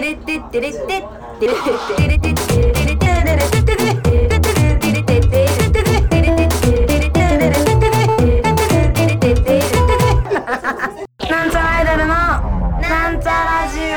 なんちゃらアイドルのなんちゃラジオ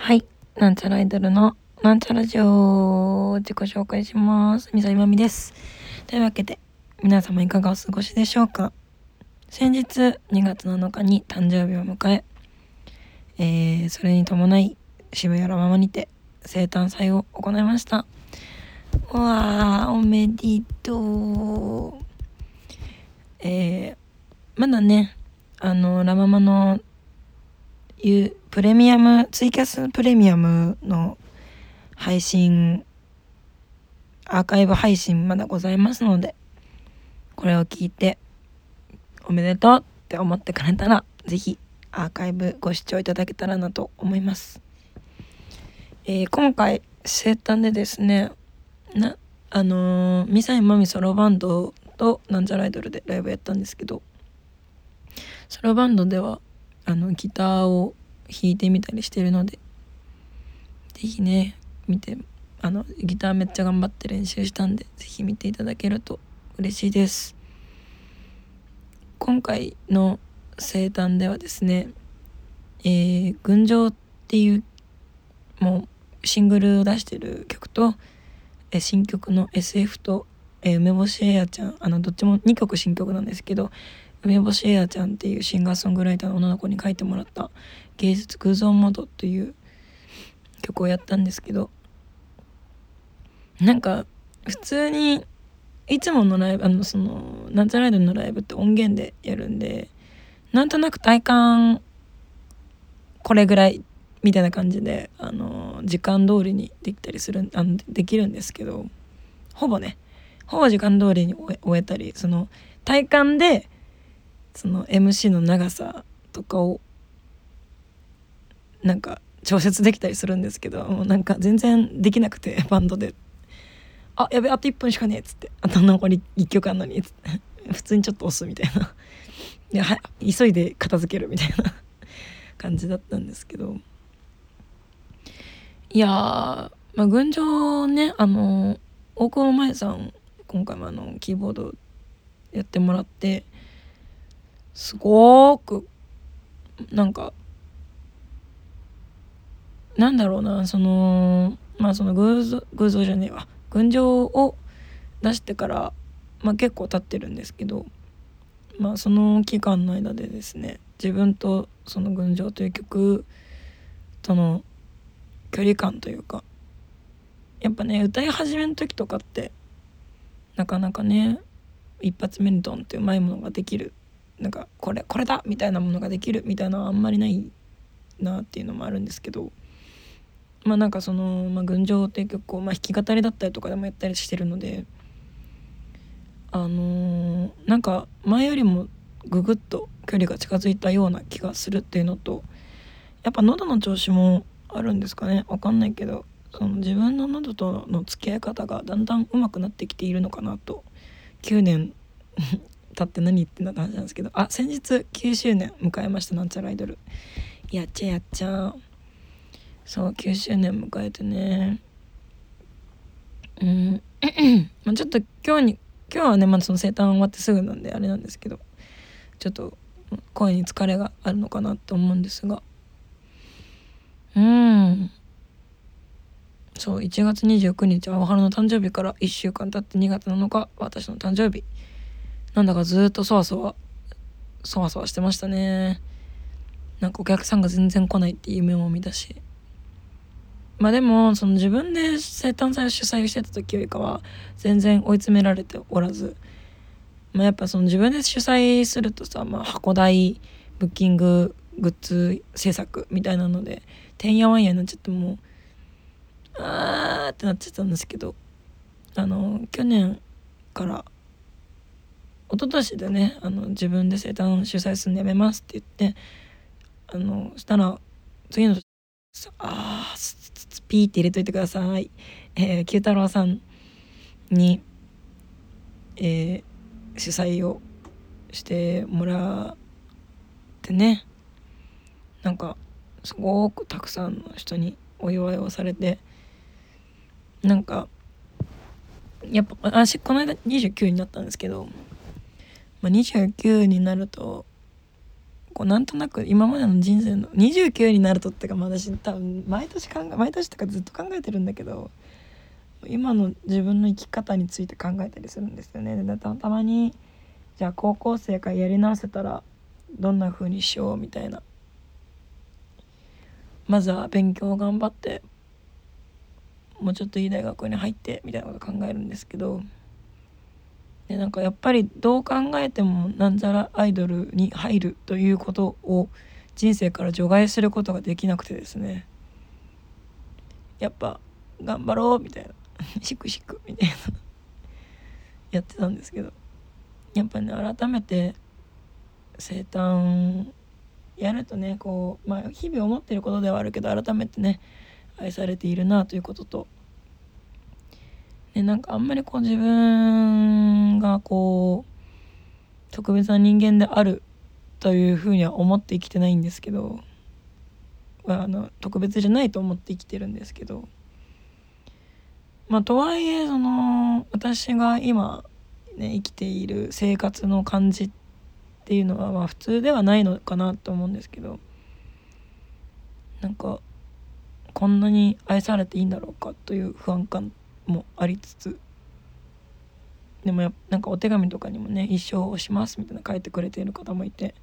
はいなんちゃらアイドルのなんちゃラジオ自己紹介します。みさいまみです。というわけで皆様いかがお過ごしでしょうか？先日2月7日に誕生日を迎ええー、それに伴い渋谷ラママにて生誕祭を行いました。うわーおめでとう。えー、まだねあのラママのいうプレミアムツイキャスプレミアムの配信アーカイブ配信まだございますのでこれを聞いておめでとうって思ってくれたら是非アーカイブご視聴いただけたらなと思います、えー、今回生誕でですねなあのー、ミサイマミソロバンドとなんちゃらアイドルでライブやったんですけどソロバンドではあのギターを弾いてみたりしてるので是非ね見てあのギターめっちゃ頑張って練習したんで是非見ていただけると嬉しいです。今回の生誕ではですねえー、群青っていうもうシングルを出してる曲とえ新曲の SF とえー、梅干しエアちゃんあのどっちも2曲新曲なんですけど梅干しエアちゃんっていうシンガーソングライターの女の子に書いてもらった「芸術空想モード」という曲をやったんですけどなんか普通にいつものライブあのそのナンチャライドのライブって音源でやるんでなんとなく体感これぐらいみたいな感じであの時間通りにできたりするあのできるんですけどほぼねほぼ時間通りに終えたりその体感でその MC の長さとかをなんか調節できたりするんですけどなんか全然できなくてバンドで「あやべあと1分しかねえ」っつって「あと残り1曲あんのに」っつって普通にちょっと押すみたいなでは急いで片付けるみたいな感じだったんですけど。いやまあ群青ねあの大久保前さん今回もあのキーボードやってもらってすごくなんかなんだろうなそのまあその偶像偶像じゃねえわ。群青を出してからまあ結構経ってるんですけどまあその期間の間でですね自分とその「群青」という曲との距離感というかやっぱね歌い始めの時とかってなかなかね一発目にドンってうまいものができるなんかこれこれだみたいなものができるみたいなのはあんまりないなっていうのもあるんですけどまあなんかその「まあ、群青」っていう曲を、まあ、弾き語りだったりとかでもやったりしてるのであのー、なんか前よりもググッと距離が近づいたような気がするっていうのとやっぱ喉の調子もあるんですかね。分かんないけどその自分の喉との付き合い方がだんだん上手くなってきているのかなと9年 経って何言ってんだって話なんですけど。あ先日9周年迎えましたなんちゃらアイドル。やっちゃやっちゃそう9周年迎えてね。うん。まあちょっと今日に今日はねまだその生誕終わってすぐなんであれなんですけどちょっと声に疲れがあるのかなと思うんですが。うん。そう1月29日青春の誕生日から1週間経って2月7日私の誕生日。なんだかずっとそわそわそわそわしてましたね。なんかお客さんが全然来ないって夢も見たし。まあでもその自分で生誕祭を主催してた時よりかは全然追い詰められておらずまあやっぱその自分で主催するとさ、まあ、箱代ブッキンググッズ制作みたいなのでてんやわんやになっちゃってもうあーってなっちゃったんですけどあの去年から一昨年でねあの自分で生誕主催するのやめますって言ってあのしたら次のあーピーって入れといてください。えー、九太郎さんに、えー、主催をしてもらってね。なんかすごくたくさんの人にお祝いをされて。なんかやっぱ私この間29になったんですけど、まあ、29になるとこうなんとなく今までの人生の29になるとってか、まあ、私多分毎年考え毎年とかずっと考えてるんだけど今の自分の生き方について考えたりするんですよね。でたたまにじゃあ高校生からやり直せたらどんな風にしようみたいなまずは勉強を頑張ってもうちょっといい大学に入ってみたいなこと考えるんですけどでなんかやっぱりどう考えてもなんざらアイドルに入るということを人生から除外することができなくてですね。やっぱ頑張ろうみたいな。シクシクみたいな。やってたんですけど。やっぱね改めて生誕やるとねこうまあ日々思ってることではあるけど改めてね愛されているなということと、ね、なんかあんまりこう自分がこう特別な人間であるというふうには思って生きてないんですけどあの特別じゃないと思って生きてるんですけど。まあとはいえその私が今ね生きている生活の感じっていうのはまあ普通ではないのかなと思うんですけど。なんかこんなに愛されていいんだろうかという不安感もありつつでもやなんかお手紙とかにもね「一生をします」みたいな書いてくれている方もいて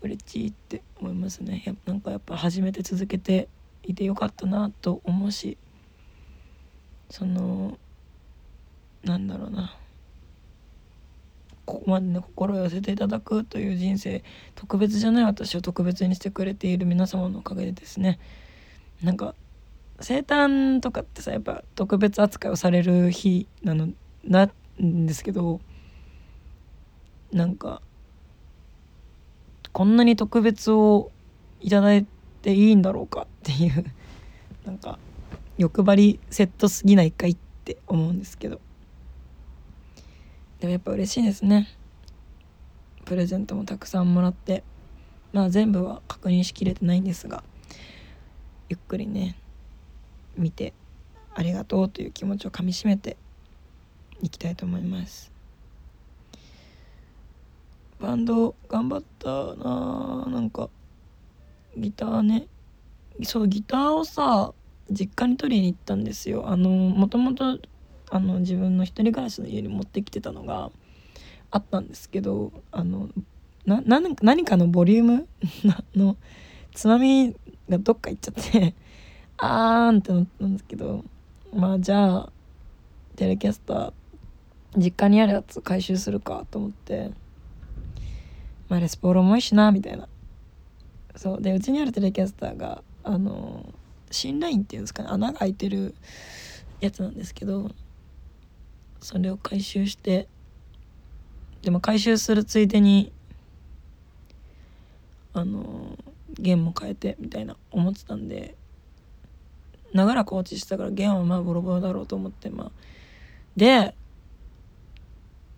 嬉しいって思いますね。やなんかやっぱ始めて続けていてよかったなと思うしそのなんだろうな。ここまでね心を寄せていただくという人生特別じゃない私を特別にしてくれている皆様のおかげでですねなんか生誕とかってさやっぱ特別扱いをされる日なのなんですけどなんかこんなに特別をいただいていいんだろうかっていう なんか欲張りセットすぎないかいって思うんですけど。でもやっぱ嬉しいですね。プレゼントもたくさんもらってまあ全部は確認しきれてないんですがゆっくりね見てありがとうという気持ちをかみしめていきたいと思います。バンド頑張ったななんかギターね。そうギターをさ実家に取りに行ったんですよ。あのもともとあの自分の一人暮らしの家に持ってきてたのがあったんですけどあのな何かのボリューム？のつまみがどっか行っちゃって。あーんってなったんですけどまあじゃあテレキャスター実家にあるやつ回収するかと思ってまあレスポール重いしなみたいな。そう。でうちにあるテレキャスターがあの新ラインっていうんですかね穴が開いてるやつなんですけどそれを回収してでも回収するついでにあの弦も変えてみたいな思ってたんで長らく放置してたから弦はまあボロボロだろうと思ってまあ。で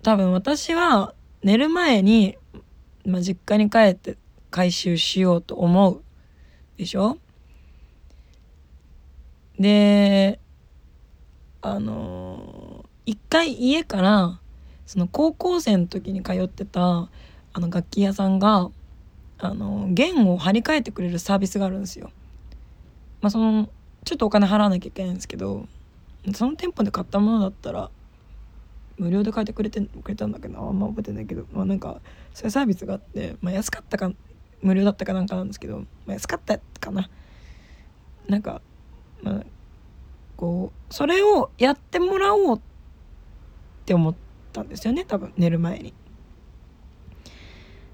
多分私は寝る前に、まあ、実家に帰って回収しようと思う。でしょ？であの一回家からその高校生の時に通ってたあの楽器屋さんがあの弦を張り替えてくれるサービスがあるんですよ。まあ、そのちょっとお金払わなきゃいけないんですけどその店舗で買ったものだったら無料で買えてくれてくれたんだけどあんま覚えてないけど、まあ、なんかそういうサービスがあって、まあ、安かったか無料だったかなんかなんですけど、まあ、安かったかななんか、まあ、こうそれをやってもらおうって思ったんですよね多分寝る前に。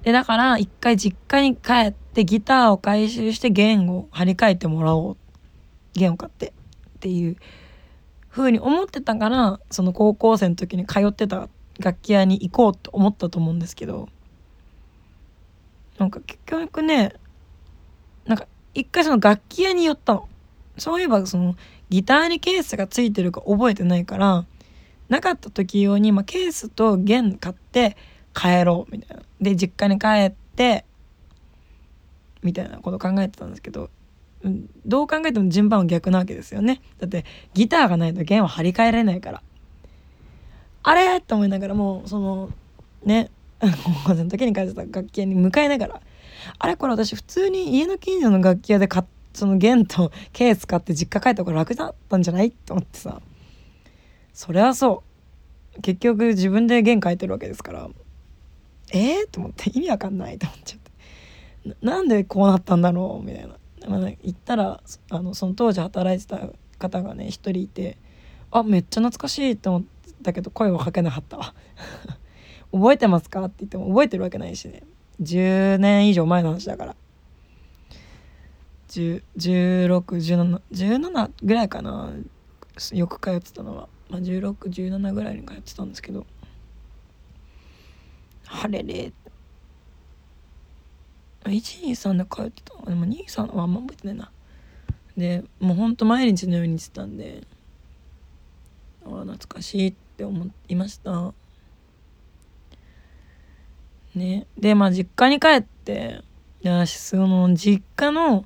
でだから一回実家に帰ってギターを回収して弦を張り替えてもらおうって弦を買ってっていう風に思ってたからその高校生の時に通ってた楽器屋に行こうと思ったと思うんですけどなんか結局ねなんか一回その楽器屋に寄ったのそういえばそのギターにケースがついてるか覚えてないからなかった時用に、まあ、ケースと弦買って帰ろうみたいな。で実家に帰ってみたいなこと考えてたんですけどどう考えても順番は逆なわけですよね。だってギターがないと弦は張り替えられないから。あれ？と思いながらもうそのね高校生の時に書いてた楽器屋に向かいながら。あれ？これ私普通に家の近所の楽器屋で買その弦とケース買って実家帰った方が楽だったんじゃない？と思ってさ。それはそう。結局自分で弦書いてるわけですから。えー、と思って。意味わかんない。と思っちゃって。なんでこうなったんだろう？みたいな、まあ、言ったらあのその当時働いてた方がね一人いてあめっちゃ懐かしいと思ったけど声はかけなかった 覚えてますか？って言っても覚えてるわけないしね。10年以上前の話だから。161717ぐらいかな。よく通ってたのは、まあ、1617ぐらいに通ってたんですけど。あれれ123で通ってた。でも23はあんま覚えてないな。でもうほんと毎日のようにしてたんで。ああ懐かしいって思いました。ね。でまあ実家に帰っていやその実家の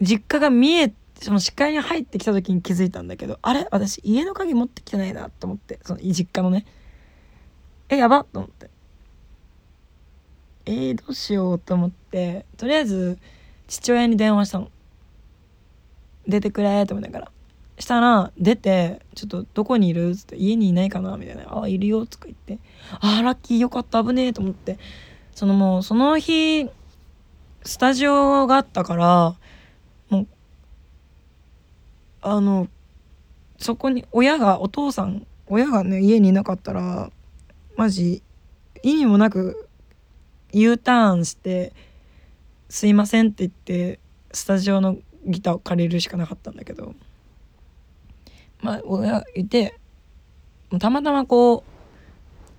実家が見えその視界に入ってきた時に気づいたんだけどあれ？私家の鍵持ってきてないなと思ってその実家のね。えやばっと思って。えー、どうしようと思ってとりあえず父親に電話したの。出てくれと思いながら。したら出て「ちょっとどこにいる?」っつって「家にいないかな?」みたいな「あいるよ」とか言って「あラッキーよかった。危ねえ」と思って。そのもうその日スタジオがあったからもうあのそこに親がお父さん親がね家にいなかったらマジ意味もなく U ターンして「すいません」って言ってスタジオのギターを借りるしかなかったんだけど。まあ親いてたまたまこう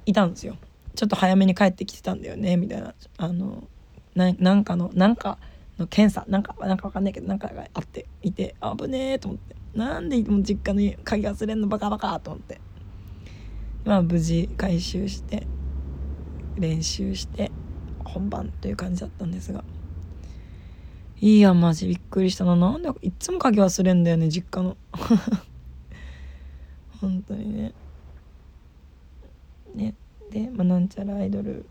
いたんですよ。ちょっと早めに帰ってきてたんだよねみたいな。あのなんかのなんかの検査なんかなんかわかんないけどなんかがあっていて危ねえと思って。なんでも実家に鍵忘れんのバカバカと思って。まあ無事回収して練習して本番という感じだったんですが。いいやマジびっくりしたな。なんでいっつも鍵忘れんだよね実家の。本当にね。ね。で、まあ、なんちゃらアイドル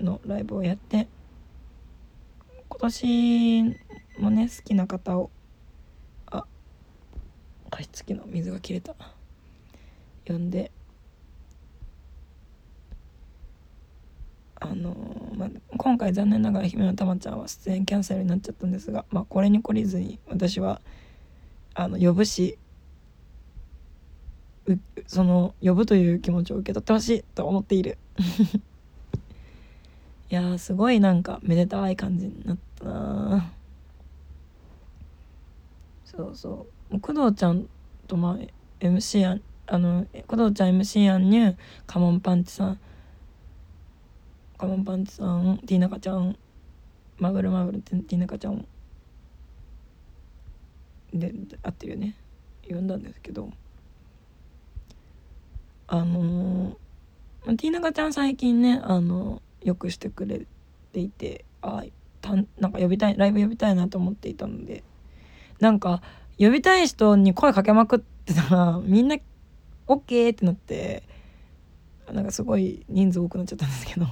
のライブをやって。今年もね好きな方をあ加湿器の水が切れた。呼んで。あの、まあ、今回残念ながら姫のたまちゃんは出演キャンセルになっちゃったんですが、まあ、これに懲りずに私はあの呼ぶしその呼ぶという気持ちを受け取ってほしいと思っている。いやすごいなんかめでたい感じになったなそうそう。工藤ちゃんとまあ MC やあの工藤ちゃん MC やんにゅうカモンパンチさんカモンパンチさんティーナカちゃん。マブルマブルティーナカちゃん。で合ってるよね。呼んだんですけど。あのー、ティーナカちゃん最近ねあのよくしてくれていてあたなんか呼びたいライブ呼びたいなと思っていたので。なんか呼びたい人に声かけまくってたら みんな OK ってなってなんかすごい人数多くなっちゃったんですけど。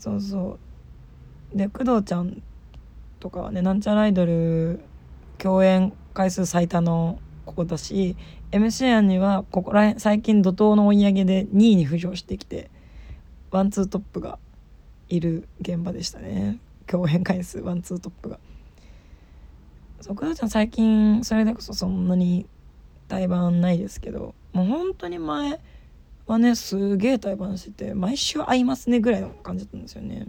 そうそうで工藤ちゃんとかはねなんちゃらアイドル共演回数最多のここだし MC 案にはここら辺最近怒涛の追い上げで2位に浮上してきてワンツートップがいる現場でしたね共演回数ワンツートップが。そう工藤ちゃん最近それでこそそんなに対バンないですけどもう本当に前はねすげえ対バンしてて毎週会いますねぐらいの感じだったんですよね。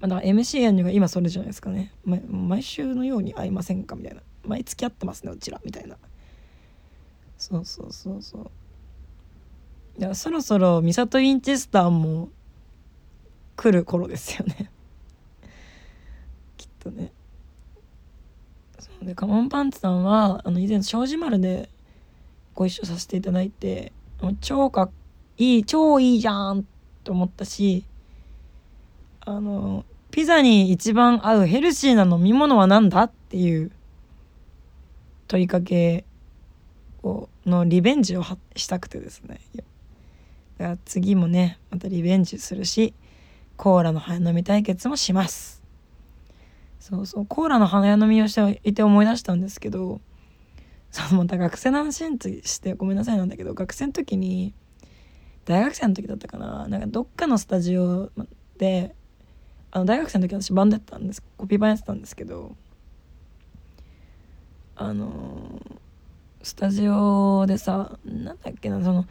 まあ、だから MC やんにが今それじゃないですかね、ま、毎週のように会いませんかみたいな。毎月会ってますねうちらみたいな。そうそうそうそう。いやそろそろミサト・ウィンチェスターも来る頃ですよね。きっとね。そうでカモンパンツさんはあの以前庄司丸でご一緒させていただいて超かいい超いいじゃんと思ったしあのピザに一番合うヘルシーな飲み物は何だっていう問いかけをのリベンジをしたくてですね。だから次もねまたリベンジするしコーラの早飲み対決もします。そうそうコーラの早飲みをしていて思い出したんですけどそのまた学生の話にしてごめんなさいなんだけど学生の時に大学生の時だったかな。なんかどっかのスタジオであの大学生の時私バンドやったんです。コピー版やってたんですけどあのスタジオでさなんだっけなその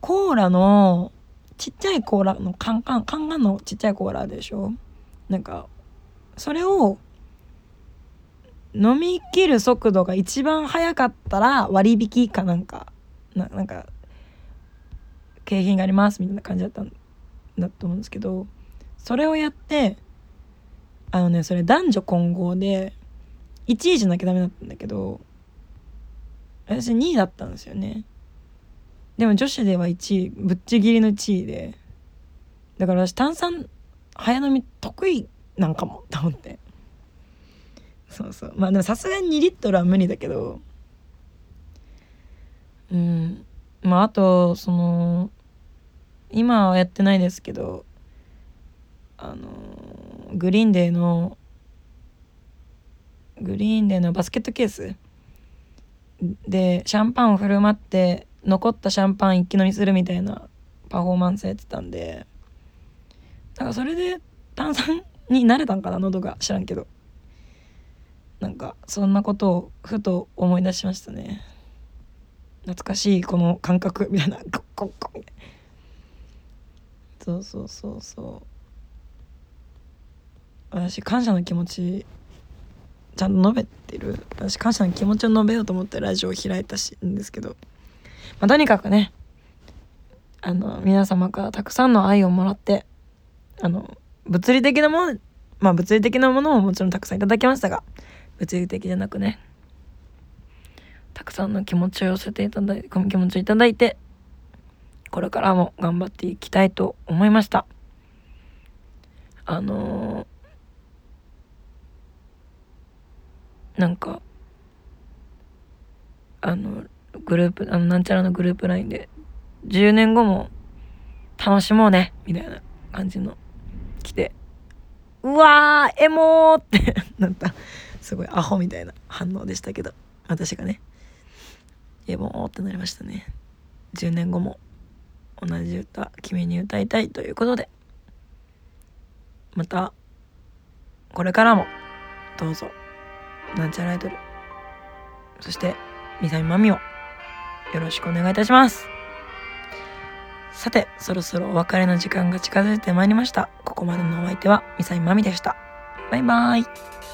コーラのちっちゃいコーラのカンカンカンカンのちっちゃいコーラでしょ？なんかそれを飲み切る速度が一番速かったら割引かなんかななんか景品がありますみたいな感じだったんだと思うんですけどそれをやってあのねそれ男女混合で1位じゃなきゃダメだったんだけど私2位だったんですよね。でも女子では1位ぶっちぎりの1位で。だから私炭酸早飲み得意なんかもと思って。そうそう。まあでもさすがに2リットルは無理だけど。うん。まああとその今はやってないですけどあのグリーンデーのグリーンデーのバスケットケース。でシャンパンを振る舞って残ったシャンパン一気飲みするみたいなパフォーマンスやってたんで。だからそれで炭酸になれたんかな喉が。知らんけど。なんかそんなことをふと思い出しましたね。懐かしいこの感覚みたいな。ゴッゴッゴッ。みたいなそうそうそうそう。私感謝の気持ちちゃんと述べてる。私感謝の気持ちを述べようと思ってラジオを開いたしんですけど、まあ、とにかくねあの皆様からたくさんの愛をもらってあの物理的なものまあ物理的なものももちろんたくさんいただきましたが物理的じゃなくね。たくさんの気持ちを寄せていただいて気持ちをいただいてこれからも頑張っていきたいと思いました。あのーなんかあのグループあのなんちゃらのグループ LINE で10年後も楽しもうねみたいな感じの来てうわーエモーってなった。すごいアホみたいな反応でしたけど私がね。エモーってなりましたね。10年後も同じ歌君に歌いたいということで。またこれからもどうぞなんちゃらアイドル。そしてみさみまみをよろしくお願いいたします。さてそろそろお別れの時間が近づいてまいりました。ここまでのお相手はみさみまみでした。バイバーイ。